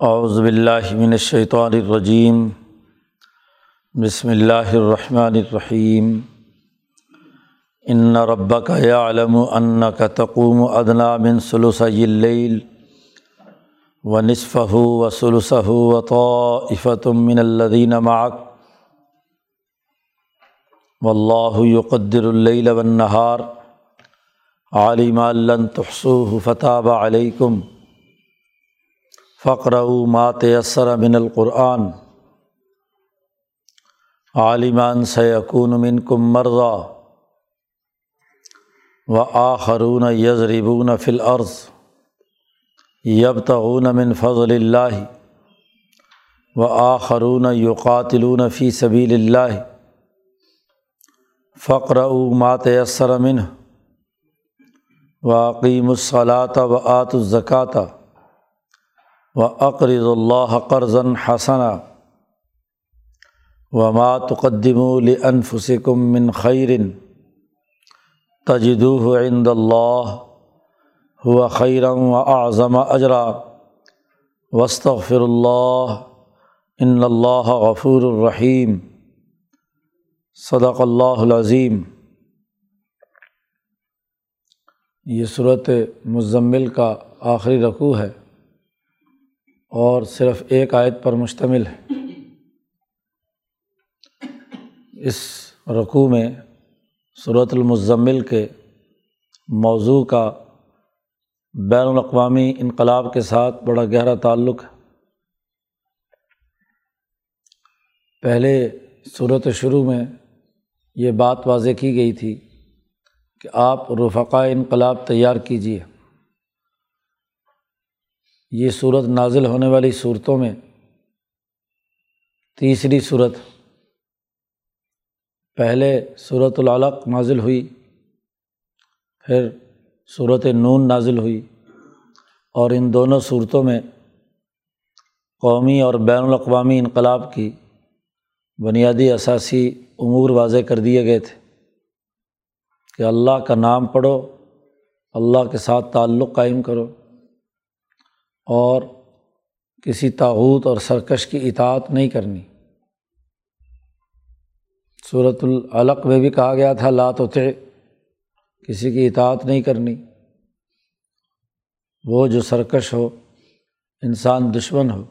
اعوذ باللہ من الشیطان الرجیم۔ بسم اللہ الرحمن الرحیم۔ ان ربک یعلم انک تقوم ادنی من ثلثی اللیل و نصفہ و ثلثہ و طائفۃ من الذین معک۔ واللہ یقدر اللیل والنہار۔ علم ان لن تحصوه فتاب علیکم فقر ما تیسر من القرآن. عالمان سیقون من کم مرضا و آخرون یضربون فل عرض یبتغون من فضل اللہ و آخرون یقاتلون فی سبیل اللہ فقر ما تیسر من واقیم الصلاۃ و آت الزکاتہ و اقرض اللہ قرضن حسنا و ماتقدم الفسکم من خیرن تجدو عند اللہ ہو خیرم و اعظم اجرا وصطفر اللہ ان اللہ غفور الرحیم صدق اللہ العظیم یہ صورت مزمل کا آخری رقوع ہے اور صرف ایک آیت پر مشتمل ہے۔ اس رقوع میں صورت المزمل کے موضوع کا بین الاقوامی انقلاب کے ساتھ بڑا گہرا تعلق ہے۔ پہلے صورت شروع میں یہ بات واضح کی گئی تھی کہ آپ رفقا انقلاب تیار کیجیے یہ صورت نازل ہونے والی صورتوں میں تیسری صورت، پہلے صورت العلق نازل ہوئی، پھر صورت نون نازل ہوئی، اور ان دونوں صورتوں میں قومی اور بین الاقوامی انقلاب کی بنیادی اثاثی امور واضح کر دیے گئے تھے کہ اللہ کا نام پڑھو، اللہ کے ساتھ تعلق قائم کرو۔ اور کسی تعوت اور سرکش کی اطاعت نہیں کرنی۔ صورت العلق میں بھی کہا گیا تھا لات و کسی کی اطاعت نہیں کرنی۔ وہ جو سرکش ہو، انسان دشمن ہو،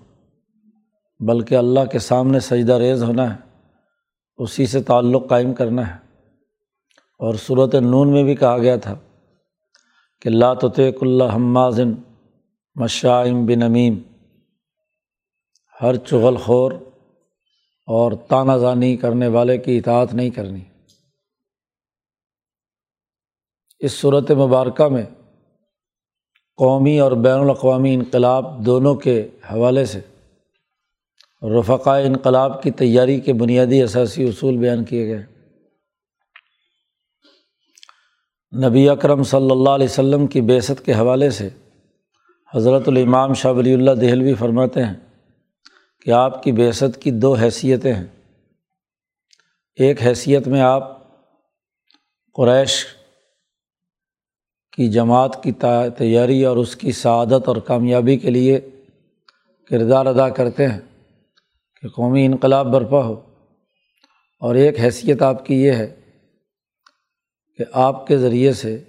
بلکہ اللہ کے سامنے سجدہ ریز ہونا ہے، اسی سے تعلق قائم کرنا ہے۔ اور صورت نون میں بھی کہا گیا تھا کہ لاتعق اللہ حمازن مشائم بن امیم ہر چغل خور اور تانہ زانی کرنے والے کی اطاعت نہیں کرنی۔ اس صورت مبارکہ میں قومی اور بین الاقوامی انقلاب دونوں کے حوالے سے رفقۂ انقلاب کی تیاری کے بنیادی اثاثی اصول بیان کیے گئے۔ نبی اکرم صلی اللہ علیہ وسلم کی بیست کے حوالے سے حضرت الامام شاہ ولی اللہ دہلوی فرماتے ہیں کہ آپ کی بیست کی دو حیثیتیں ہیں۔ ایک حیثیت میں آپ قریش کی جماعت کی تیاری اور اس کی سعادت اور کامیابی کے لیے کردار ادا کرتے ہیں کہ قومی انقلاب برپا ہو۔ اور ایک حیثیت آپ کی یہ ہے کہ آپ کے ذریعے سے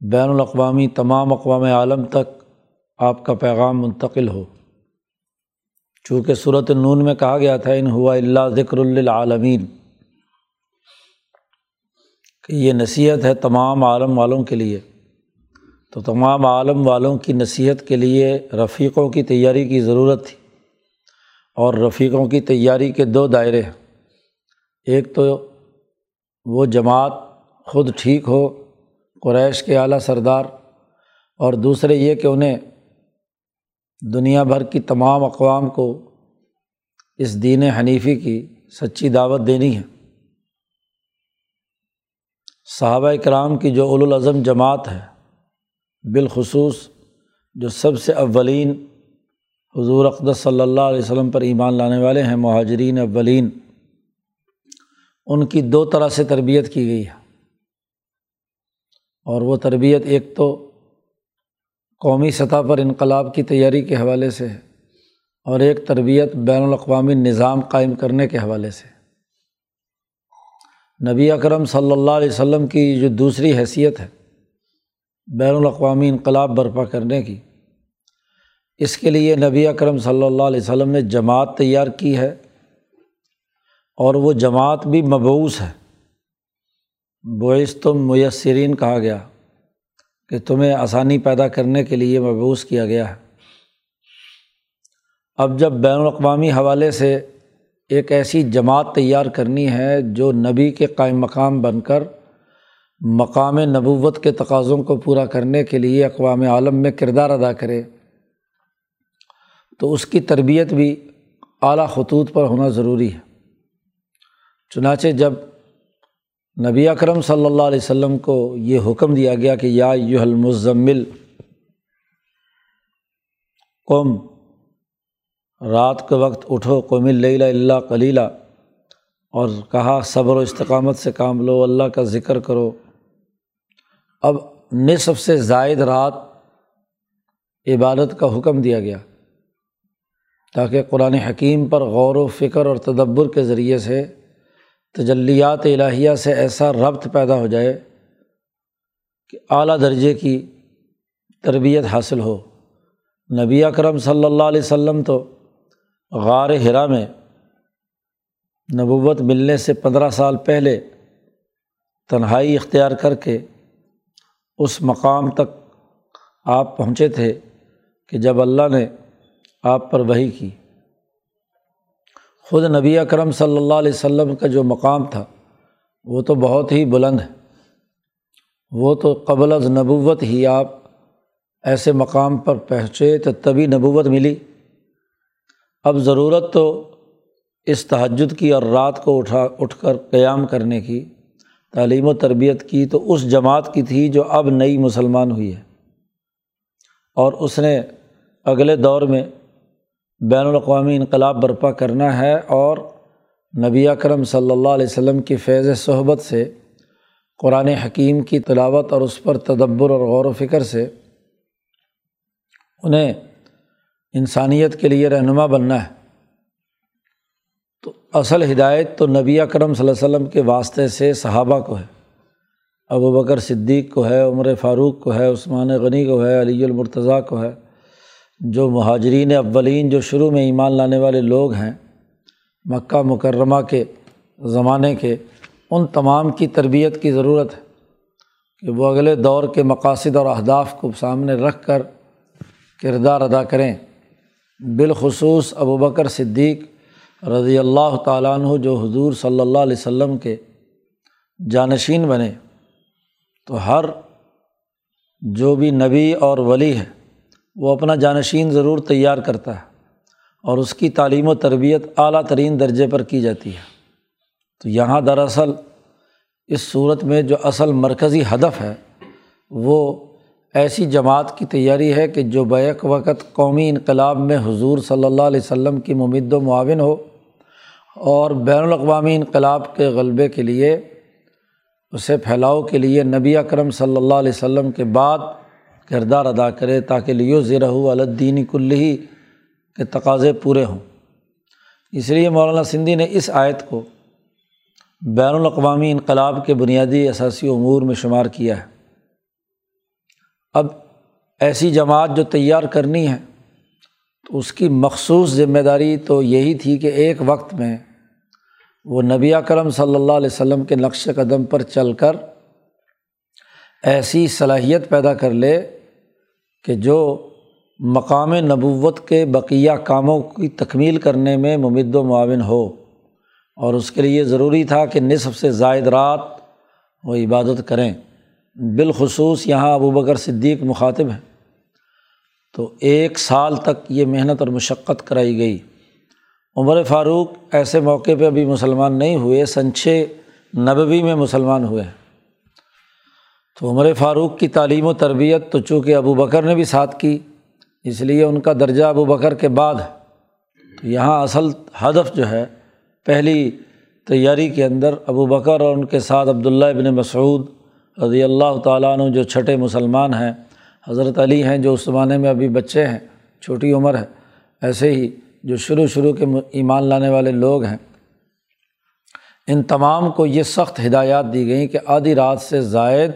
بین الاقوامی تمام اقوام عالم تک آپ کا پیغام منتقل ہو۔ چونکہ صورت نون میں کہا گیا تھا، ان ہوا اللہ ذکر العالمین کہ یہ نصیحت ہے تمام عالم والوں کے لیے۔ تو تمام عالم والوں کی نصیحت کے لیے رفیقوں کی تیاری کی ضرورت تھی۔ اور رفیقوں کی تیاری کے دو دائرے ہیں۔ ایک تو وہ جماعت خود ٹھیک ہو قریش کے اعلیٰ سردار اور دوسرے یہ کہ انہیں دنیا بھر کی تمام اقوام کو اس دین حنیفی کی سچی دعوت دینی ہے۔ صحابہ کرام کی جو الاظم جماعت ہے، بالخصوص جو سب سے اولین حضور اقدس صلی اللہ علیہ وسلم پر ایمان لانے والے ہیں، مہاجرین اولین، ان کی دو طرح سے تربیت کی گئی ہے۔ اور وہ تربیت ایک تو قومی سطح پر انقلاب کی تیاری کے حوالے سے ہے اور ایک تربیت بین الاقوامی نظام قائم کرنے کے حوالے سے نبی اکرم صلی اللہ علیہ وسلم کی جو دوسری حیثیت ہے، بین الاقوامی انقلاب برپا کرنے کی، اس کے لیے نبی اکرم صلی اللہ علیہ وسلم نے جماعت تیار کی ہے اور وہ جماعت بھی مبوس ہے۔ بوئس تم میسرین کہا گیا کہ تمہیں آسانی پیدا کرنے کے لیے مبوس کیا گیا ہے۔ اب جب بین الاقوامی حوالے سے ایک ایسی جماعت تیار کرنی ہے جو نبی کے قائم مقام بن کر مقام نبوت کے تقاضوں کو پورا کرنے کے لیے اقوام عالم میں کردار ادا کرے، تو اس کی تربیت بھی اعلیٰ خطوط پر ہونا ضروری ہے۔ چنانچہ جب نبی اکرم صلی اللہ علیہ وسلم کو یہ حکم دیا گیا کہ یا یو المزمل، قم، رات کے وقت اٹھو قوم اللہ اللہ کلیلہ اور کہا، صبر و استقامت سے کام لو، اللہ کا ذکر کرو۔ اب نصف سے زائد رات عبادت کا حکم دیا گیا، تاکہ قرآن حکیم پر غور و فکر اور تدبر کے ذریعے سے تجلیات الہیہ سے ایسا ربط پیدا ہو جائے کہ اعلیٰ درجے کی تربیت حاصل ہو۔ نبی اکرم صلی اللہ علیہ وسلم تو غار ہرا میں نبوت ملنے سے پندرہ سال پہلے تنہائی اختیار کر کے اس مقام تک آپ پہنچے تھے کہ جب اللہ نے آپ پر وہی کی۔ خود نبی اکرم صلی اللہ علیہ وسلم کا جو مقام تھا، وہ تو بہت ہی بلند ہے۔ وہ تو قبل از نبوت ہی آپ ایسے مقام پر پہنچے تو تبھی نبوت ملی۔ اب ضرورت تو اس تہجد کی اور رات کو اٹھا، اٹھ کر قیام کرنے کی، تعلیم و تربیت کی تو اس جماعت کی تھی جو اب نئی مسلمان ہوئی ہے۔ اور اس نے اگلے دور میں بین الاقوامی انقلاب برپا کرنا ہے اور نبی اکرم صلی اللہ علیہ وسلم کی فیض صحبت سے، قرآن حکیم کی تلاوت اور اس پر تدبر اور غور و فکر سے انہیں انسانیت کے لیے رہنما بننا ہے۔ تو اصل ہدایت تو نبی اکرم صلی اللہ علیہ وسلم کے واسطے سے صحابہ کو ہے۔ ابو بکر صدیق کو ہے، عمر فاروق کو ہے، عثمان غنی کو ہے، علی المرتضیٰ کو ہے۔ جو مہاجرین اولین جو شروع میں ایمان لانے والے لوگ ہیں، مکہ مکرمہ کے زمانے کے، ان تمام کی تربیت کی ضرورت ہے کہ وہ اگلے دور کے مقاصد اور اہداف کو سامنے رکھ کر کردار ادا کریں۔ بالخصوص ابو بکر صدیق رضی اللہ تعالیٰ عنہ جو حضور صلی اللہ علیہ وسلم کے جانشین بنے، تو ہر جو بھی نبی اور ولی ہے وہ اپنا جانشین ضرور تیار کرتا ہے اور اس کی تعلیم و تربیت اعلیٰ ترین درجے پر کی جاتی ہے۔ تو یہاں دراصل اس صورت میں جو اصل مرکزی ہدف ہے، وہ ایسی جماعت کی تیاری ہے کہ جو بیک وقت قومی انقلاب میں حضور صلی اللہ علیہ وسلم کی ممد و معاون ہو اور بین الاقوامی انقلاب کے غلبے کے لیے، اسے پھیلاؤ کے لیے نبی اکرم صلی اللہ علیہ وسلم کے بعد کردار ادا کرے تاکہ لیو زیرہ الدین کلی کے تقاضے پورے ہوں۔ اس لیے مولانا سندھی نے اس آیت کو بین الاقوامی انقلاب کے بنیادی اثاثی امور میں شمار کیا ہے۔ اب ایسی جماعت جو تیار کرنی ہے، تو اس کی مخصوص ذمہ داری تو یہی تھی کہ ایک وقت میں وہ نبی کرم صلی اللہ علیہ وسلم کے نقش قدم پر چل کر ایسی صلاحیت پیدا کر لے کہ جو مقام نبوت کے بقیہ کاموں کی تکمیل کرنے میں ممد و معاون ہو، اور اس کے لیے ضروری تھا کہ نصف سے زائد رات وہ عبادت کریں۔ بالخصوص یہاں ابو بکر صدیق مخاطب ہیں۔ تو ایک سال تک یہ محنت اور مشقت کرائی گئی۔ عمر فاروق ایسے موقع پہ ابھی مسلمان نہیں ہوئے، سنچے نبوی میں مسلمان ہوئے ہیں۔ تو عمر فاروق کی تعلیم و تربیت تو چونکہ ابو بکر نے بھی ساتھ کی، اس لیے ان کا درجہ ابو بکر کے بعد ہے۔ تو یہاں اصل ہدف جو ہے، پہلی تیاری کے اندر ابو بکر اور ان کے ساتھ عبداللہ ابن مسعود رضی اللہ تعالیٰ عنہ جو چھٹے مسلمان ہیں، حضرت علی ہیں جو اس زمانے میں ابھی بچے ہیں، چھوٹی عمر ہے، ایسے ہی جو شروع شروع کے ایمان لانے والے لوگ ہیں۔ ان تمام کو یہ سخت ہدایات دی گئیں کہ آدھی رات سے زائد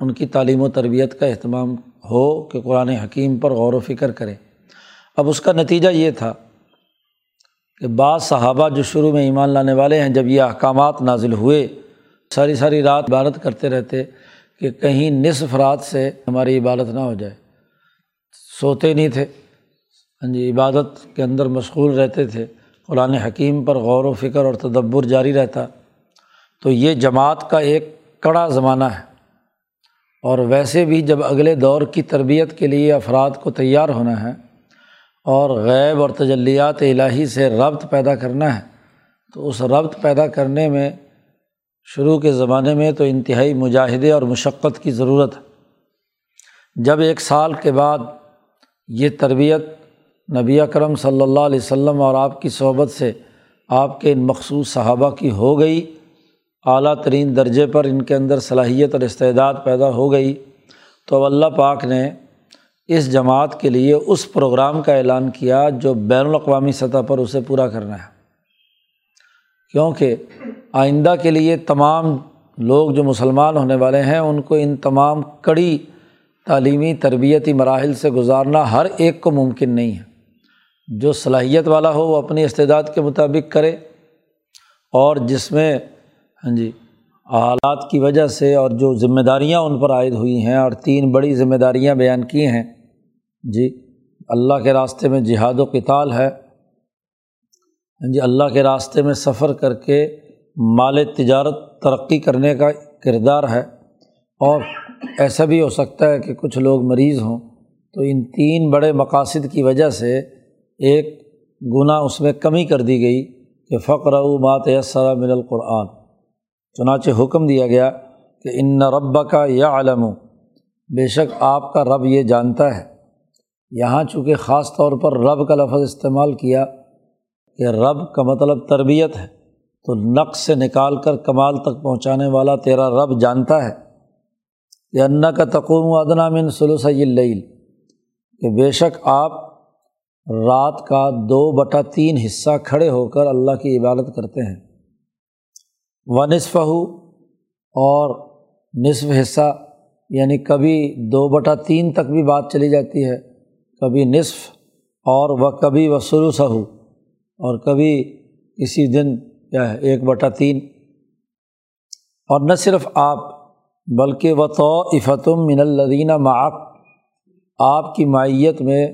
ان کی تعلیم و تربیت کا اہتمام ہو کہ قرآن حکیم پر غور و فکر کرے۔ اب اس کا نتیجہ یہ تھا کہ بعض صحابہ جو شروع میں ایمان لانے والے ہیں، جب یہ احکامات نازل ہوئے، ساری ساری رات عبادت کرتے رہتے کہ کہیں نصف رات سے ہماری عبادت نہ ہو جائے۔ سوتے نہیں تھے۔ ہاں جی عبادت کے اندر مشغول رہتے تھے۔ قرآن حکیم پر غور و فکر اور تدبر جاری رہتا۔ تو یہ جماعت کا ایک کڑا زمانہ ہے۔ اور ویسے بھی جب اگلے دور کی تربیت کے لیے افراد کو تیار ہونا ہے اور غیب اور تجلیات الہی سے ربط پیدا کرنا ہے، تو اس ربط پیدا کرنے میں شروع کے زمانے میں تو انتہائی مجاہدے اور مشقت کی ضرورت ہے۔ جب ایک سال کے بعد یہ تربیت نبی اکرم صلی اللہ علیہ وسلم اور آپ کی صحبت سے آپ کے ان مخصوص صحابہ کی ہو گئی اعلیٰ ترین درجے پر ان کے اندر صلاحیت اور استعداد پیدا ہو گئی تو اب اللہ پاک نے اس جماعت کے لیے اس پروگرام کا اعلان کیا جو بین الاقوامی سطح پر اسے پورا کرنا ہے۔ کیونکہ آئندہ کے لیے تمام لوگ جو مسلمان ہونے والے ہیں، ان کو ان تمام کڑی تعلیمی تربیتی مراحل سے گزارنا ہر ایک کو ممکن نہیں ہے۔ جو صلاحیت والا ہو، وہ اپنی استعداد کے مطابق کرے اور جس میں ہاں جی۔ حالات کی وجہ سے اور جو ذمہ داریاں ان پر عائد ہوئی ہیں اور تین بڑی ذمہ داریاں بیان کی ہیں۔ جی اللہ کے راستے میں جہاد و کتال ہے۔ ہاں جی اللہ کے راستے میں سفر کر کے مال تجارت ترقی کرنے کا کردار ہے۔ اور ایسا بھی ہو سکتا ہے کہ کچھ لوگ مریض ہوں۔ تو ان تین بڑے مقاصد کی وجہ سے ایک گناہ اس میں کمی کر دی گئی کہ فقر او مات یسر من القرآن۔ چنانچہ حکم دیا گیا کہ ان رب کا یا علم بے شک آپ کا رب یہ جانتا ہے۔ یہاں چونکہ خاص طور پر رب کا لفظ استعمال کیا کہ رب کا مطلب تربیت ہے، تو نقص سے نکال کر کمال تک پہنچانے والا تیرا رب جانتا ہے۔ کہ انّا کا تقوم ادنا من سلوس اللیل کہ بے شک آپ رات کا دو بٹا تین حصہ کھڑے ہو کر اللہ کی عبادت کرتے ہیں۔ و نصف ہو اور نصف حصہ یعنی کبھی دو بٹا تین تک بھی بات چلی جاتی ہے، کبھی نصف اور وہ کبھی و سلوسہ ہو اور کبھی کسی دن کیا ہے، ایک بٹا تین۔ اور نہ صرف آپ، بلکہ و تو افتم من الدینہ معاق آپ کی مائیت میں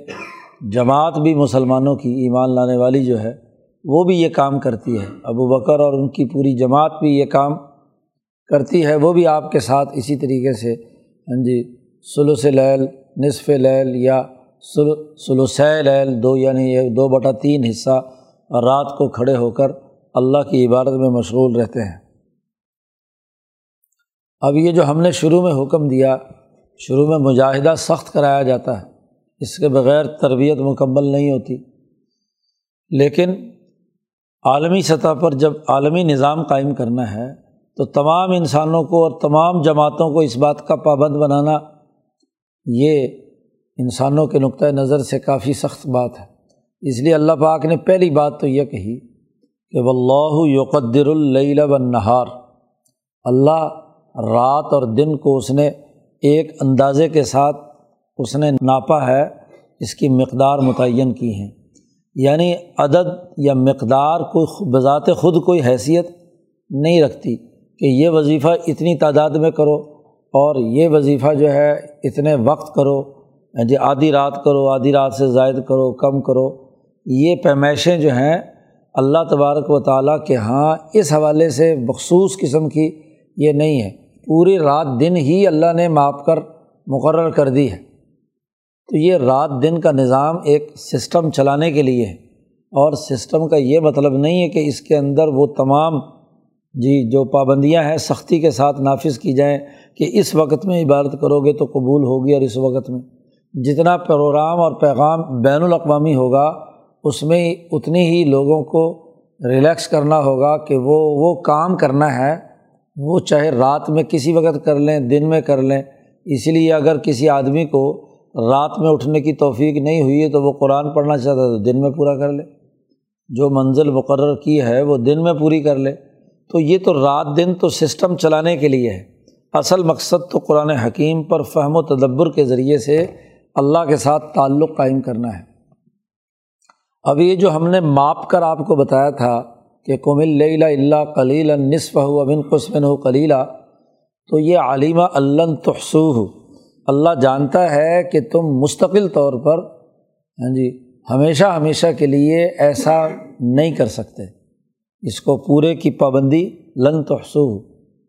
جماعت بھی مسلمانوں کی ایمان لانے والی جو ہے وہ بھی یہ کام کرتی ہے۔ ابو بکر اور ان کی پوری جماعت بھی یہ کام کرتی ہے۔ وہ بھی آپ کے ساتھ اسی طریقے سے ہاں جی سلوس لیل، نصف لیل یا سلوس لیل، دو یعنی یہ دو بٹا تین حصہ رات کو کھڑے ہو کر اللہ کی عبادت میں مشغول رہتے ہیں۔ اب یہ جو ہم نے شروع میں حکم دیا، شروع میں مجاہدہ سخت کرایا جاتا ہے۔ اس کے بغیر تربیت مکمل نہیں ہوتی۔ لیکن عالمی سطح پر جب عالمی نظام قائم کرنا ہے، تو تمام انسانوں کو اور تمام جماعتوں کو اس بات کا پابند بنانا، یہ انسانوں کے نقطۂ نظر سے کافی سخت بات ہے۔ اس لیے اللہ پاک نے پہلی بات تو یہ کہی کہ واللہ یقدر اللیل والنہار۔ اللہ رات اور دن کو اس نے ایک اندازے کے ساتھ اس نے ناپا ہے، اس کی مقدار متعین کی ہیں یعنی عدد یا مقدار کوئی بذات خود کوئی حیثیت نہیں رکھتی کہ یہ وظیفہ اتنی تعداد میں کرو اور یہ وظیفہ جو ہے اتنے وقت کرو جی آدھی رات کرو، آدھی رات سے زائد کرو، کم کرو۔ یہ پیمائشیں جو ہیں اللہ تبارک و تعالیٰ کے ہاں اس حوالے سے مخصوص قسم کی یہ نہیں ہے۔ پوری رات دن ہی اللہ نے ماپ کر، مقرر کر دی ہے۔ تو یہ رات دن کا نظام ایک سسٹم چلانے کے لیے ہے۔ اور سسٹم کا یہ مطلب نہیں ہے کہ اس کے اندر وہ تمام جی جو پابندیاں ہیں، سختی کے ساتھ نافذ کی جائیں کہ اس وقت میں عبادت کرو گے تو قبول ہوگی اور اس وقت میں۔ جتنا پروگرام اور پیغام بین الاقوامی ہوگا، اس میں اتنی ہی لوگوں کو ریلیکس کرنا ہوگا کہ وہ وہ کام کرنا ہے، وہ چاہے رات میں کسی وقت کر لیں، دن میں کر لیں۔ اسی لیے اگر کسی آدمی کو رات میں اٹھنے کی توفیق نہیں ہوئی ہے تو وہ قرآن پڑھنا چاہتا ہے تو دن میں پورا کر لے۔ جو منزل مقرر کی ہے وہ دن میں پوری کر لے۔ تو یہ تو رات دن تو سسٹم چلانے کے لیے ہے۔ اصل مقصد تو قرآن حکیم پر فہم و تدبر کے ذریعے سے اللہ کے ساتھ تعلق قائم کرنا ہے۔ اب یہ جو ہم نے ماپ کر آپ کو بتایا تھا کہ کومل اللہ کلیل نصف ہو ابن قسمن ہو کلیلہ تو یہ علیمہ اللہ تحسو اللہ جانتا ہے کہ تم مستقل طور پر ہاں جی ہمیشہ ہمیشہ کے لیے ایسا نہیں کر سکتے۔ اس کو پورے کی پابندی لن تحسو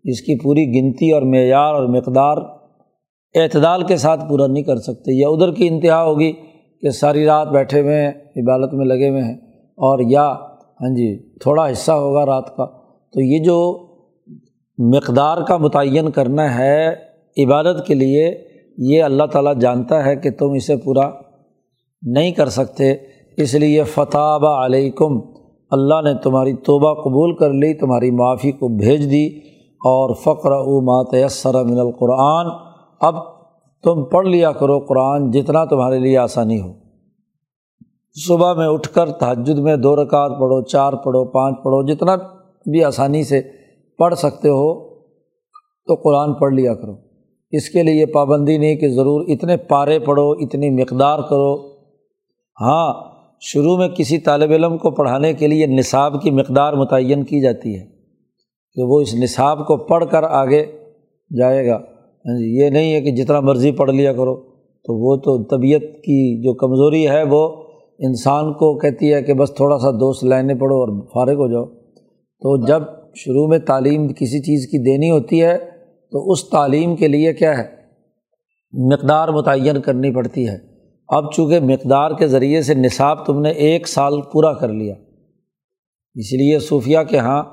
اس کی پوری گنتی اور معیار اور مقدار اعتدال کے ساتھ پورا نہیں کر سکتے۔ یا ادھر کی انتہا ہوگی کہ ساری رات بیٹھے ہوئے ہیں، عبادت میں لگے ہوئے ہیں، اور یا ہاں جی تھوڑا حصہ ہوگا رات کا۔ تو یہ جو مقدار کا متعین کرنا ہے، عبادت کے لیے یہ اللہ تعالیٰ جانتا ہے کہ تم اسے پورا نہیں کر سکتے، اس لیے فتح علیکم اللہ نے تمہاری توبہ قبول کر لی، تمہاری معافی کو بھیج دی، اور فقر او ماتیسر من القرآن، اب تم پڑھ لیا کرو قرآن جتنا تمہارے لیے آسانی ہو۔ صبح میں اٹھ کر تہجد میں دو رکعت پڑھو، چار پڑھو، پانچ پڑھو، جتنا بھی آسانی سے پڑھ سکتے ہو تو قرآن پڑھ لیا کرو۔ اس کے لیے یہ پابندی نہیں کہ ضرور اتنے پارے پڑھو، اتنی مقدار کرو۔ ہاں شروع میں کسی طالب علم کو پڑھانے کے لیے نصاب کی مقدار متعین کی جاتی ہے کہ وہ اس نصاب کو پڑھ کر آگے جائے گا۔ ہاں جی، یہ نہیں ہے کہ جتنا مرضی پڑھ لیا کرو۔ تو وہ تو طبیعت کی جو کمزوری ہے، وہ انسان کو کہتی ہے کہ بس تھوڑا سا دوست لائنے پڑھو اور فارغ ہو جاؤ۔ تو جب شروع میں تعلیم کسی چیز کی دینی ہوتی ہے تو اس تعلیم کے لیے کیا ہے؟ مقدار متعین کرنی پڑتی ہے۔ اب چونکہ مقدار کے ذریعے سے نصاب تم نے ایک سال پورا کر لیا۔ اس لیے صوفیہ کے یہاں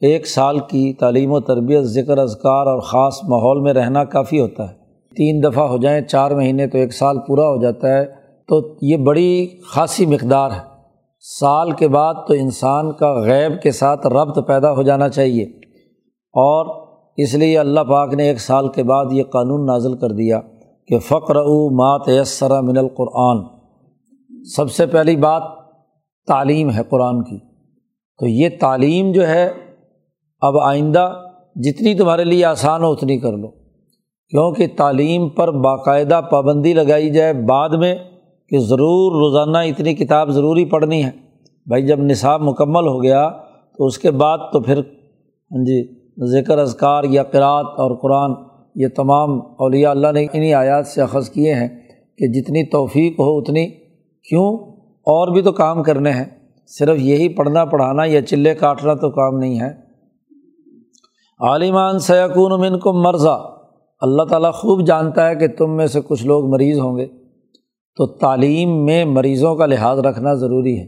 ایک سال کی تعلیم و تربیت، ذکر، اذکار اور خاص ماحول میں رہنا کافی ہوتا ہے۔ تین دفعہ ہو جائیں، چار مہینے تو ایک سال پورا ہو جاتا ہے۔ تو یہ بڑی خاصی مقدار ہے۔ سال کے بعد تو انسان کا غیب کے ساتھ ربط پیدا ہو جانا چاہیے۔ اور اس لیے اللہ پاک نے ایک سال کے بعد یہ قانون نازل کر دیا کہ فقر او مات یسرا من القرآن۔ سب سے پہلی بات تعلیم ہے قرآن کی۔ تو یہ تعلیم جو ہے، اب آئندہ جتنی تمہارے لیے آسان ہو اتنی کر لو۔ کیونکہ تعلیم پر باقاعدہ پابندی لگائی جائے بعد میں کہ ضرور روزانہ اتنی کتاب ضروری پڑھنی ہے۔ بھائی جب نصاب مکمل ہو گیا تو اس کے بعد تو پھر ہاں جی ذکر، اذکار یا قرأت اور قرآن، یہ تمام اولیاء اللہ نے انہیں آیات سے اخذ کیے ہیں کہ جتنی توفیق ہو اتنی کیوں اور بھی تو کام کرنے ہیں۔ صرف یہی پڑھنا، پڑھانا یا چلے کاٹنا تو کام نہیں ہے۔ عالمان سیکون من کو مرضا۔ اللہ تعالیٰ خوب جانتا ہے کہ تم میں سے کچھ لوگ مریض ہوں گے۔ تو تعلیم میں مریضوں کا لحاظ رکھنا ضروری ہے۔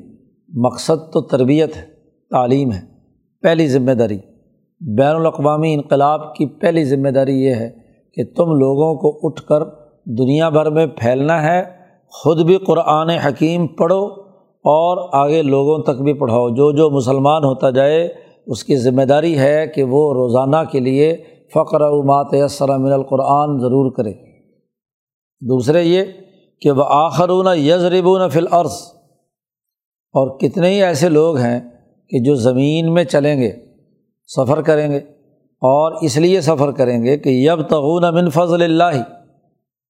مقصد تو تربیت ہے، تعلیم ہے۔ پہلی ذمہ داری۔ بین الاقوامی انقلاب کی پہلی ذمہ داری یہ ہے کہ تم لوگوں کو اٹھ کر دنیا بھر میں پھیلنا ہے، خود بھی قرآن حکیم پڑھو اور آگے لوگوں تک بھی پڑھاؤ۔ جو جو مسلمان ہوتا جائے، اس کی ذمہ داری ہے کہ وہ روزانہ کے لیے فقر و مات من القرآن ضرور کرے۔ دوسرے یہ کہ وہ آخرون یزربون فی الارض۔ اور کتنے ہی ایسے لوگ ہیں کہ جو زمین میں چلیں گے۔ سفر کریں گے اور اس لیے سفر کریں گے کہ یب تغون من فضل اللہ،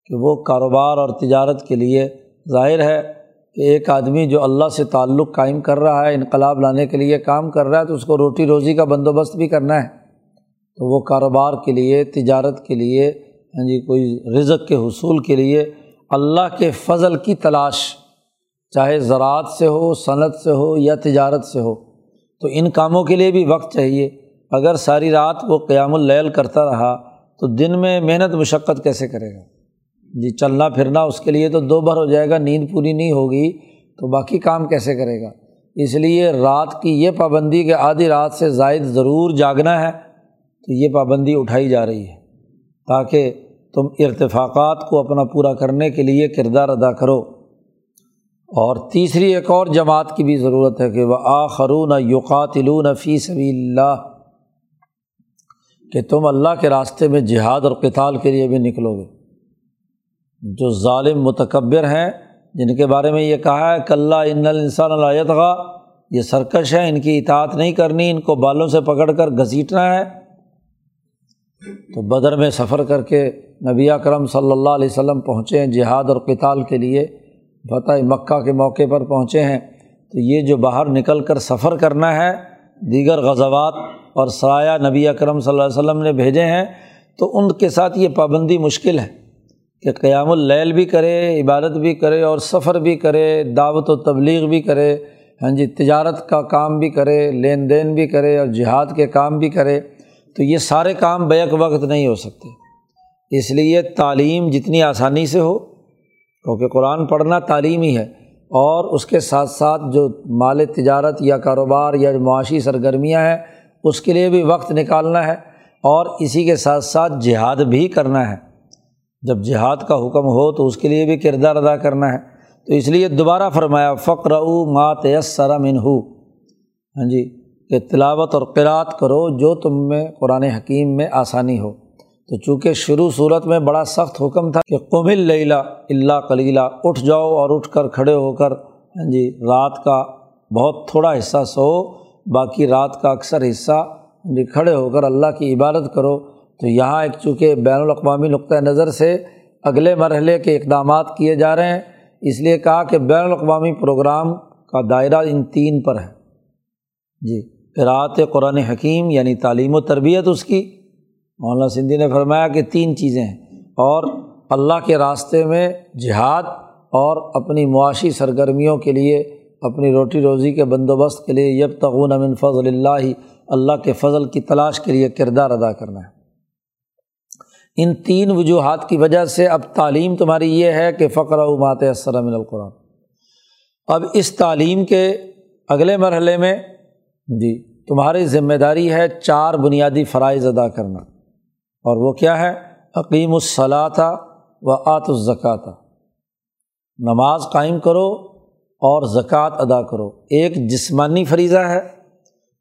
کہ وہ کاروبار اور تجارت کے لیے ظاہر ہے کہ ایک آدمی جو اللہ سے تعلق قائم کر رہا ہے، انقلاب لانے کے لیے کام کر رہا ہے، تو اس کو روٹی روزی کا بندوبست بھی کرنا ہے۔ تو وہ کاروبار کے لیے، تجارت کے لیے ہاں جی کوئی رزق کے حصول کے لیے اللہ کے فضل کی تلاش، چاہے زراعت سے ہو، صنعت سے ہو یا تجارت سے ہو، تو ان کاموں کے لیے بھی وقت چاہیے۔ اگر ساری رات وہ قیام العل کرتا رہا تو دن میں محنت مشقت کیسے کرے گا؟ جی چلنا پھرنا اس کے لیے تو دو بھر ہو جائے گا، نیند پوری نہیں ہوگی تو باقی کام کیسے کرے گا؟ اس لیے رات کی یہ پابندی کہ آدھی رات سے زائد ضرور جاگنا ہے تو یہ پابندی اٹھائی جا رہی ہے تاکہ تم ارتفاقات کو اپنا پورا کرنے کے لیے کردار ادا کرو۔ اور تیسری ایک اور جماعت کی بھی ضرورت ہے کہ وہ آخرون یوقاتلون فی سبی اللہ۔ کہ تم اللہ کے راستے میں جہاد اور کتال کے لیے بھی نکلو گے جو ظالم متکبر ہیں، جن کے بارے میں یہ کہا ہے کلّہ ان السان التغا یہ سرکش ہے ان کی اطاعت نہیں کرنی، ان کو بالوں سے پکڑ کر گھسیٹنا ہے۔ تو بدر میں سفر کر کے نبی اکرم صلی اللہ علیہ وسلم پہنچے ہیں جہاد اور کتال کے لیے، فتح مکہ کے موقع پر پہنچے ہیں۔ تو یہ جو باہر نکل کر سفر کرنا ہے، دیگر غزوات اور سایہ نبی اکرم صلی اللہ علیہ وسلم نے بھیجے ہیں، تو ان کے ساتھ یہ پابندی مشکل ہے کہ قیام اللیل بھی کرے، عبادت بھی کرے اور سفر بھی کرے، دعوت و تبلیغ بھی کرے ہاں جی تجارت کا کام بھی کرے، لین دین بھی کرے اور جہاد کے کام بھی کرے، تو یہ سارے کام بیک وقت نہیں ہو سکتے۔ اس لیے تعلیم جتنی آسانی سے ہو، کیونکہ قرآن پڑھنا تعلیم ہی ہے، اور اس کے ساتھ ساتھ جو مال تجارت یا کاروبار یا معاشی سرگرمیاں ہیں اس کے لیے بھی وقت نکالنا ہے اور اسی کے ساتھ ساتھ جہاد بھی کرنا ہے۔ جب جہاد کا حکم ہو تو اس کے لیے بھی کردار ادا کرنا ہے۔ تو اس لیے دوبارہ فرمایا فقر او مات یسر من ہو ہاں جی کہ تلاوت اور قرأت کرو جو تم میں، قرآن حکیم میں آسانی ہو۔ تو چونکہ شروع صورت میں بڑا سخت حکم تھا کہ قم لیلا اللہ کلیلہ اٹھ جاؤ اور اٹھ کر کھڑے ہو کر ہاں جی رات کا بہت تھوڑا حصہ سو۔ باقی رات کا اکثر حصہ کھڑے ہو کر اللہ کی عبادت کرو۔ تو یہاں ایک چونکہ بین الاقوامی نقطۂ نظر سے اگلے مرحلے کے اقدامات کیے جا رہے ہیں، اس لیے کہا کہ بین الاقوامی پروگرام کا دائرہ ان تین پر ہے۔ جی قرأت قرآن حکیم یعنی تعلیم و تربیت اس کی۔ مولانا سندھی نے فرمایا کہ تین چیزیں ہیں۔ اور اللہ کے راستے میں جہاد اور اپنی معاشی سرگرمیوں کے لیے اپنی روٹی روزی کے بندوبست کے لیے یب تغون امن فضل اللہ اللہ کے فضل کی تلاش کے لیے کردار ادا کرنا ہے۔ ان تین وجوہات کی وجہ سے اب تعلیم تمہاری یہ ہے کہ فقر و مات من القرآن۔ اب اس تعلیم کے اگلے مرحلے میں جی تمہاری ذمہ داری ہے چار بنیادی فرائض ادا کرنا۔ اور وہ کیا ہے؟ عقیم الصلاح و آت الزکاتہ نماز قائم کرو اور زکوٰۃ ادا کرو۔ ایک جسمانی فریضہ ہے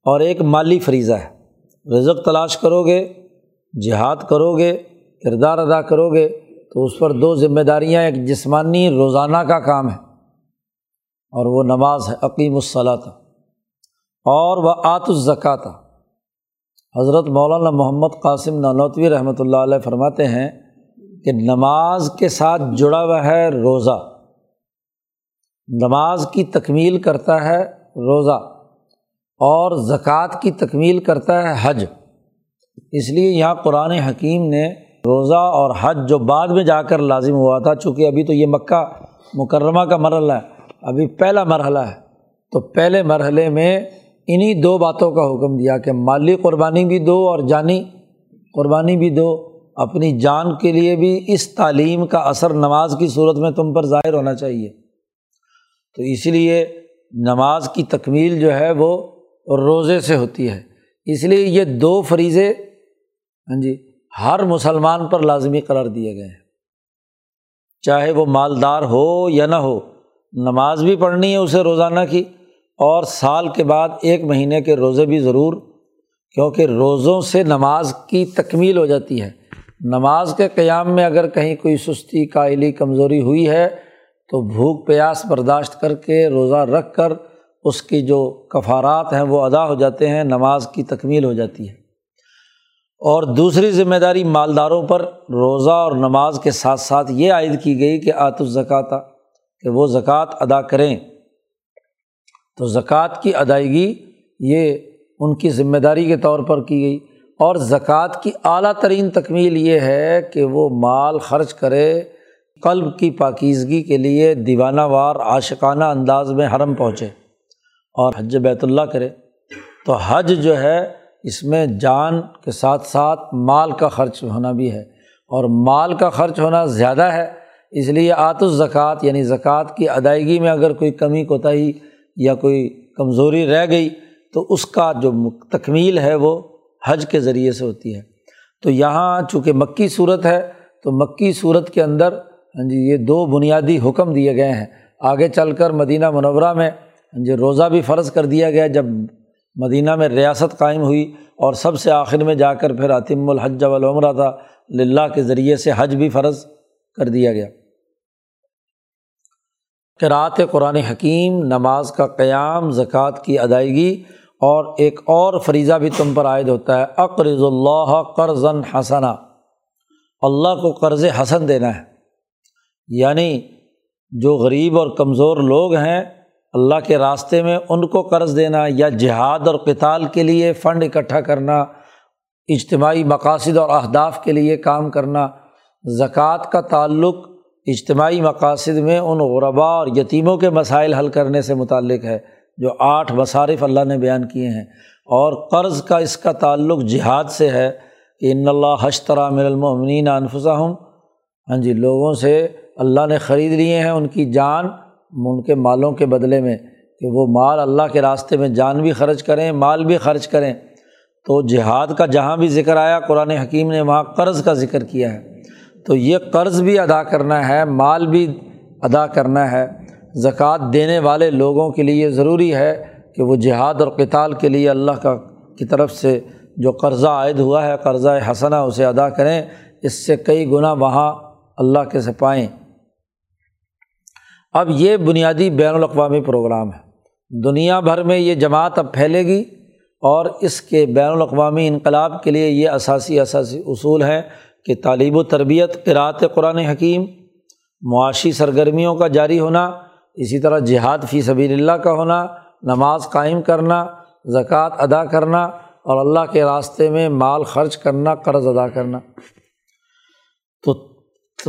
اور ایک مالی فریضہ ہے۔ رزق تلاش کرو گے جہاد کرو گے کردار ادا کرو گے تو اس پر دو ذمہ داریاں، ایک جسمانی روزانہ کا کام ہے اور وہ نماز ہے عقیم الصلاح اور وہ آت الزکاتہ حضرت مولانا محمد قاسم نانوتوی رحمۃ اللہ علیہ فرماتے ہیں کہ نماز کے ساتھ جڑا ہوا ہے روزہ۔ نماز کی تکمیل کرتا ہے روزہ اور زکوٰۃ کی تکمیل کرتا ہے حج۔ اس لیے یہاں قرآن حکیم نے روزہ اور حج جو بعد میں جا کر لازم ہوا تھا، چونکہ ابھی تو یہ مکہ مکرمہ کا مرحلہ ہے، ابھی پہلا مرحلہ ہے۔ تو پہلے مرحلے میں انہیں دو باتوں کا حکم دیا کہ مالی قربانی بھی دو اور جانی قربانی بھی دو۔ اپنی جان کے لیے بھی اس تعلیم کا اثر نماز کی صورت میں تم پر ظاہر ہونا چاہیے۔ تو اس لیے نماز کی تکمیل جو ہے وہ روزے سے ہوتی ہے۔ اس لیے یہ دو فریضے ہاں جی ہر مسلمان پر لازمی قرار دیے گئے ہیں۔ چاہے وہ مالدار ہو یا نہ ہو، نماز بھی پڑھنی ہے اسے روزانہ کی، اور سال کے بعد ایک مہینے کے روزے بھی ضرور، کیونکہ روزوں سے نماز کی تکمیل ہو جاتی ہے۔ نماز کے قیام میں اگر کہیں کوئی سستی، قائلی، کمزوری ہوئی ہے تو بھوک پیاس برداشت کر کے روزہ رکھ کر اس کی جو کفارات ہیں وہ ادا ہو جاتے ہیں، نماز کی تکمیل ہو جاتی ہے۔ اور دوسری ذمہ داری مالداروں پر روزہ اور نماز کے ساتھ ساتھ یہ عائد کی گئی کہ آت الزکاتہ کہ وہ زکوٰۃ ادا کریں۔ تو زکوٰۃ کی ادائیگی یہ ان کی ذمہ داری کے طور پر کی گئی۔ اور زکوٰۃ کی اعلیٰ ترین تکمیل یہ ہے کہ وہ مال خرچ کرے قلب کی پاکیزگی کے لیے دیوانہ وار عاشقانہ انداز میں حرم پہنچے اور حج بیت اللہ کرے، تو حج جو ہے، اس میں جان کے ساتھ ساتھ مال کا خرچ ہونا بھی ہے۔ اور مال کا خرچ ہونا زیادہ ہے، اس لیے آت الزکوٰۃ یعنی زکوٰۃ کی ادائیگی میں اگر کوئی کمی، کوتاہی یا کوئی کمزوری رہ گئی، تو اس کا جو تکمیل ہے، وہ حج کے ذریعے سے ہوتی ہے۔ تو یہاں چونکہ مکی صورت ہے، تو مکی صورت کے اندر ہاں جی یہ دو بنیادی حکم دیے گئے ہیں۔ آگے چل کر مدینہ منورہ میں ہاں جی روزہ بھی فرض کر دیا گیا۔ جب مدینہ میں ریاست قائم ہوئی اور سب سے آخر میں جا کر پھر عتم الحج والعمرہ تھا، للہ کے ذریعے سے حج بھی فرض کر دیا گیا۔ قرأت قرآن حکیم، نماز کا قیام، زکوٰۃ کی ادائیگی اور ایک اور فریضہ بھی تم پر عائد ہوتا ہے۔ اقرض اللہ قرض حسنا۔ اللہ کو قرض حسن دینا ہے۔ یعنی جو غریب اور کمزور لوگ ہیں، اللہ کے راستے میں ان کو قرض دینا یا جہاد اور کتال کے لیے فنڈ اکٹھا کرنا، اجتماعی مقاصد اور اہداف کے لیے کام کرنا، زکوٰۃ کا تعلق اجتماعی مقاصد میں ان غربا اور یتیموں کے مسائل حل کرنے سے متعلق ہے، جو آٹھ مصارف اللہ نے بیان کیے ہیں۔ اور قرض کا اس کا تعلق جہاد سے ہے کہ ان اللہ حشترا من المؤمنین انفسا ہوں ہاں جی لوگوں سے اللہ نے خرید لیے ہیں ان کی جان، ان کے مالوں کے بدلے میں کہ وہ مال اللہ کے راستے میں جان بھی خرچ کریں، مال بھی خرچ کریں۔ تو جہاد کا جہاں بھی ذکر آیا، قرآن حکیم نے وہاں قرض کا ذکر کیا ہے۔ تو یہ قرض بھی ادا کرنا ہے، مال بھی ادا کرنا ہے۔ زکوٰۃ دینے والے لوگوں کے لیے ضروری ہے کہ وہ جہاد اور کتال کے لیے اللہ کا، کی طرف سے جو قرضہ عائد ہوا ہے، قرضہ حسنہ اسے ادا کریں۔ اس سے کئی گنا وہاں اللہ کے سے پائیں اب یہ بنیادی بین الاقوامی پروگرام ہے۔ دنیا بھر میں یہ جماعت اب پھیلے گی اور اس کے بین الاقوامی انقلاب کے لیے یہ اثاثی اثاثی اصول ہیں کہ تعلیم و تربیت قرأت قرآن حکیم، معاشی سرگرمیوں کا جاری ہونا، اسی طرح جہاد فی سبیل اللہ کا ہونا، نماز قائم کرنا، زکوٰۃ ادا کرنا اور اللہ کے راستے میں مال خرچ کرنا، قرض ادا کرنا۔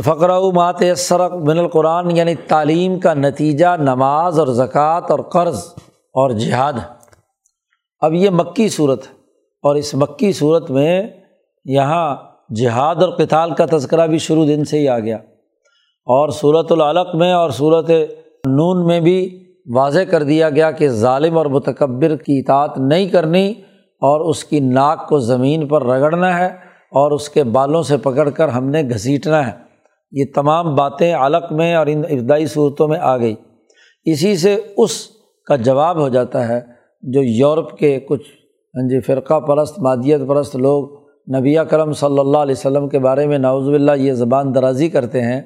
فقرہ مات سرق من القرآن یعنی تعلیم کا نتیجہ، نماز اور زکوٰۃ اور قرض اور جہاد۔ اب یہ مکی صورت ہے اور اس مکی صورت میں یہاں جہاد اور کتال کا تذکرہ بھی شروع دن سے ہی آ گیا۔ اور صورت العلق میں اور صورت نون میں بھی واضح کر دیا گیا کہ ظالم اور متکبر کی اطاعت نہیں کرنی اور اس کی ناک کو زمین پر رگڑنا ہے اور اس کے بالوں سے پکڑ کر ہم نے گھسیٹنا ہے۔ یہ تمام باتیں علق میں اور ان ابتدائی صورتوں میں آ گئی۔ اسی سے اس کا جواب ہو جاتا ہے جو یورپ کے کچھ ہاں جی فرقہ پرست، مادیت پرست لوگ نبی کرم صلی اللہ علیہ وسلم کے بارے میں ناوز اللہ یہ زبان درازی کرتے ہیں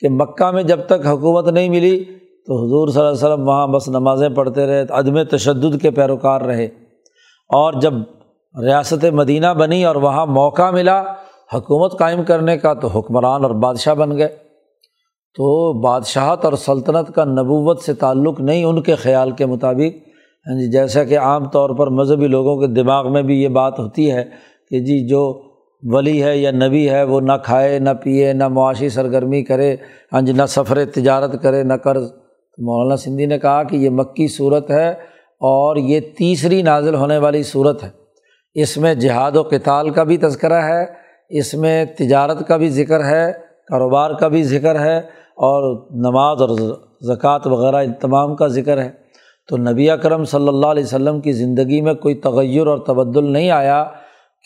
کہ مکہ میں جب تک حکومت نہیں ملی تو حضور صلی اللہ علیہ وسلم وہاں بس نمازیں پڑھتے رہے، عدم تشدد کے پیروکار رہے۔ اور جب ریاست مدینہ بنی اور وہاں موقع ملا حکومت قائم کرنے کا تو حکمران اور بادشاہ بن گئے۔ تو بادشاہت اور سلطنت کا نبوت سے تعلق نہیں ان کے خیال کے مطابق۔ ہاں جی جیسا کہ عام طور پر مذہبی لوگوں کے دماغ میں بھی یہ بات ہوتی ہے کہ جی جو ولی ہے یا نبی ہے، وہ نہ کھائے، نہ پیے، نہ معاشی سرگرمی کرے ہاں جی نہ سفر تجارت کرے، نہ قرض۔ مولانا سندھی نے کہا کہ یہ مکی صورت ہے اور یہ تیسری نازل ہونے والی صورت ہے۔ اس میں جہاد و کتال کا بھی تذکرہ ہے۔ اس میں تجارت کا بھی ذکر ہے، کاروبار کا بھی ذکر ہے اور نماز اور زکوٰۃ وغیرہ ان تمام کا ذکر ہے۔ تو نبی اکرم صلی اللہ علیہ وسلم کی زندگی میں کوئی تغیر اور تبدل نہیں آیا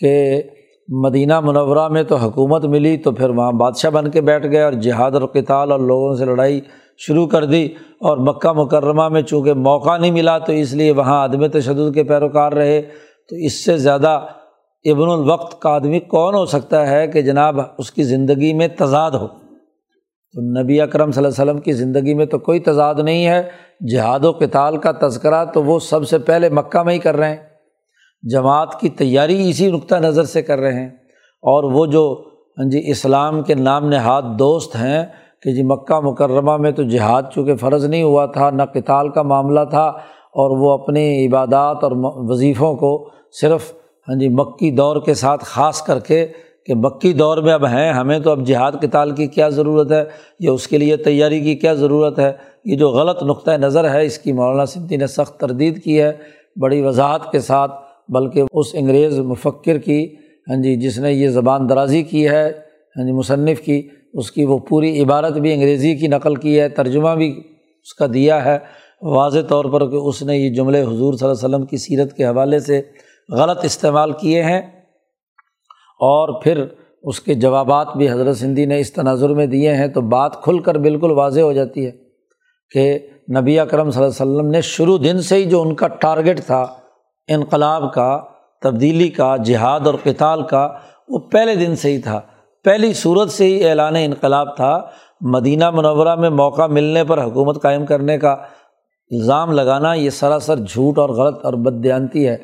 کہ مدینہ منورہ میں تو حکومت ملی تو پھر وہاں بادشاہ بن کے بیٹھ گئے اور جہاد اور کتال اور لوگوں سے لڑائی شروع کر دی اور مکہ مکرمہ میں چونکہ موقع نہیں ملا تو اس لیے وہاں عدم تشدد کے پیروکار رہے۔ تو اس سے زیادہ ابن الوقت کا آدمی کون ہو سکتا ہے کہ جناب اس کی زندگی میں تضاد ہو؟ تو نبی اکرم صلی اللہ علیہ وسلم کی زندگی میں تو کوئی تضاد نہیں ہے۔ جہاد و کتال کا تذکرہ تو وہ سب سے پہلے مکہ میں ہی کر رہے ہیں۔ جماعت کی تیاری اسی نقطۂ نظر سے کر رہے ہیں۔ اور وہ جو ہاں جی اسلام کے نام نہاد دوست ہیں کہ جی مکہ مکرمہ میں تو جہاد چونکہ فرض نہیں ہوا تھا، نہ کتال کا معاملہ تھا اور وہ اپنی عبادات اور وظیفوں کو صرف ہاں جی مکی دور کے ساتھ خاص کر کے کہ مکی دور میں اب ہیں، ہمیں تو اب جہاد کتال کی کیا ضرورت ہے؟ یا اس کے لیے تیاری کی کیا ضرورت ہے؟ یہ جو غلط نقطۂ نظر ہے، اس کی مولانا سنتی نے سخت تردید کی ہے، بڑی وضاحت کے ساتھ، بلکہ اس انگریز مفکر کی ہاں جی جس نے یہ زبان درازی کی ہے ہاں جی مصنف کی، اس کی وہ پوری عبارت بھی انگریزی کی نقل کی ہے، ترجمہ بھی اس کا دیا ہے۔ واضح طور پر کہ اس نے یہ جملے حضور صلی اللہ علیہ وسلم کی سیرت کے حوالے سے غلط استعمال کیے ہیں اور پھر اس کے جوابات بھی حضرت سندھی نے اس تناظر میں دیے ہیں تو بات کھل کر بالکل واضح ہو جاتی ہے کہ نبی اکرم صلی اللہ علیہ وسلم نے شروع دن سے ہی جو ان کا ٹارگیٹ تھا، انقلاب کا، تبدیلی کا، جہاد اور کتال کا، وہ پہلے دن سے ہی تھا۔ پہلی صورت سے ہی اعلان انقلاب تھا۔ مدینہ منورہ میں موقع ملنے پر حکومت قائم کرنے کا الزام لگانا یہ سراسر جھوٹ اور غلط اور بدیانتی ہے۔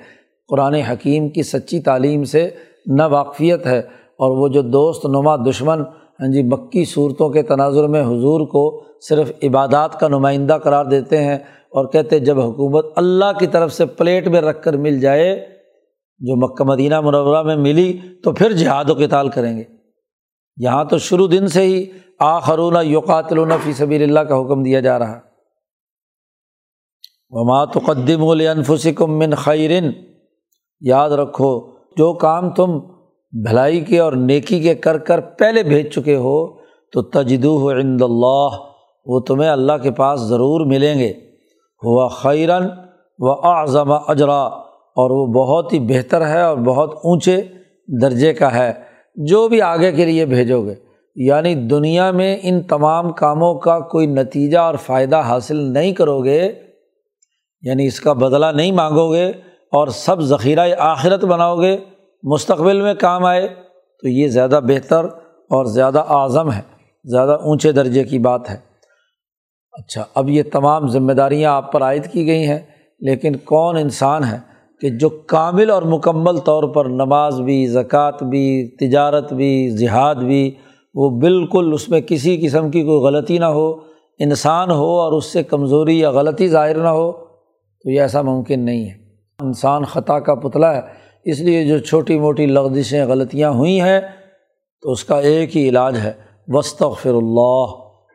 قرآن حکیم کی سچی تعلیم سے نا واقفیت ہے اور وہ جو دوست نما دشمن ہاں جی مکی صورتوں کے تناظر میں حضور کو صرف عبادات کا نمائندہ قرار دیتے ہیں اور کہتے جب حکومت اللہ کی طرف سے پلیٹ میں رکھ کر مل جائے، جو مکہ مدینہ منورہ میں ملی تو پھر جہاد و کتال کریں گے۔ یہاں تو شروع دن سے ہی آخرون یوقاتلون فی سبیل اللہ کا حکم دیا جا رہا۔ وما تقدم الفسکم من خیرن۔ یاد رکھو، جو کام تم بھلائی کے اور نیکی کے کر کر پہلے بھیج چکے ہو، تو تجدو عند اللہ، وہ تمہیں اللہ کے پاس ضرور ملیں گے۔ ہوا خیرن و اعظم اجرا، اور وہ بہت ہی بہتر ہے اور بہت اونچے درجے کا ہے، جو بھی آگے کے لیے بھیجو گے۔ یعنی دنیا میں ان تمام کاموں کا کوئی نتیجہ اور فائدہ حاصل نہیں کرو گے یعنی اس کا بدلہ نہیں مانگو گے اور سب ذخیرہ آخرت بناؤ گے، مستقبل میں کام آئے، تو یہ زیادہ بہتر اور زیادہ اعظم ہے، زیادہ اونچے درجے کی بات ہے۔ اچھا اب یہ تمام ذمہ داریاں آپ پر عائد کی گئی ہیں، لیکن کون انسان ہے کہ جو کامل اور مکمل طور پر نماز بھی، زکوٰۃ بھی، تجارت بھی، جہاد بھی، وہ بالکل اس میں کسی قسم کی کوئی غلطی نہ ہو، انسان ہو اور اس سے کمزوری یا غلطی ظاہر نہ ہو، تو یہ ایسا ممکن نہیں ہے۔ انسان خطا کا پتلا ہے، اس لیے جو چھوٹی موٹی لغزشیں، غلطیاں ہوئی ہیں، تو اس کا ایک ہی علاج ہے۔ وسطر اللہ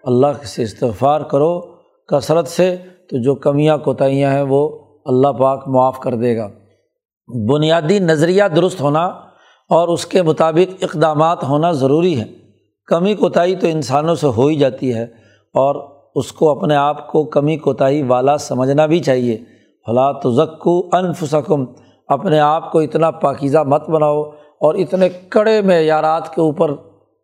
اللہ سے استغفار کرو کثرت سے، تو جو کمیاں، کوتاہیاں ہیں، وہ اللہ پاک معاف کر دے گا۔ بنیادی نظریہ درست ہونا اور اس کے مطابق اقدامات ہونا ضروری ہے۔ کمی، کوتاہی تو انسانوں سے ہو ہی جاتی ہے اور اس کو اپنے آپ کو کمی، کوتاہی والا سمجھنا بھی چاہیے۔ فلاں تو ذکو انفسکم اپنے آپ کو اتنا پاکیزہ مت بناؤ اور اتنے کڑے معیارات کے اوپر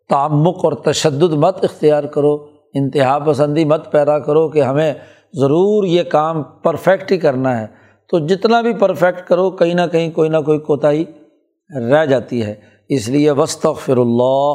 تعمق اور تشدد مت اختیار کرو، انتہا پسندی مت پیدا کرو کہ ہمیں ضرور یہ کام پرفیکٹ ہی کرنا ہے۔ تو جتنا بھی پرفیکٹ کرو، کہیں نہ کہیں کوئی نہ کوئی کوتاہی رہ جاتی ہے۔ اس لیے وسطر اللہ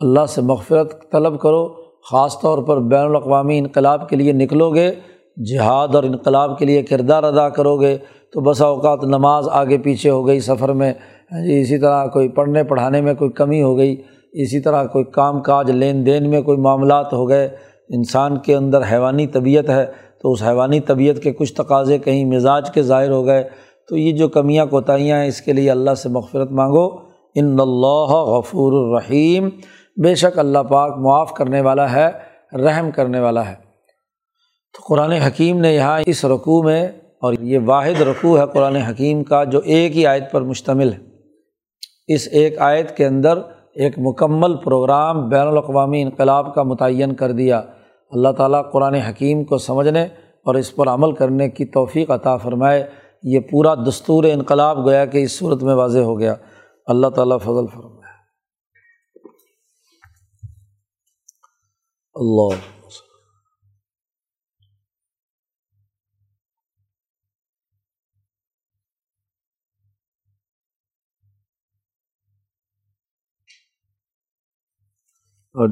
اللہ سے مغفرت طلب کرو۔ خاص طور پر بین الاقوامی انقلاب کے لیے نکلو گے۔ جہاد اور انقلاب کے لیے کردار ادا کرو گے تو بسا اوقات نماز آگے پیچھے ہو گئی سفر میں۔ ہاں جی اسی طرح کوئی پڑھنے پڑھانے میں کوئی کمی ہو گئی، اسی طرح کوئی کام کاج، لین دین میں کوئی معاملات ہو گئے۔ انسان کے اندر حیوانی طبیعت ہے تو اس حیوانی طبیعت کے کچھ تقاضے کہیں مزاج کے ظاہر ہو گئے۔ تو یہ جو کمیاں کوتاہیاں ہیں، اس کے لیے اللہ سے مغفرت مانگو۔ ان اللہ غفور الرحیم۔ بے شک اللہ پاک معاف کرنے والا ہے، رحم کرنے والا ہے۔ تو قرآن حکیم نے یہاں اس رقوع میں اور یہ واحد رقوع ہے قرآن حکیم کا جو ایک ہی آیت پر مشتمل ہے۔ اس ایک آیت کے اندر ایک مکمل پروگرام بین الاقوامی انقلاب کا متعین کر دیا۔ اللہ تعالیٰ قرآن حکیم کو سمجھنے اور اس پر عمل کرنے کی توفیق عطا فرمائے۔ یہ پورا دستور انقلاب گویا کہ اس صورت میں واضح ہو گیا۔ اللہ تعالیٰ فضل فرمائے۔ اللہ۔ اور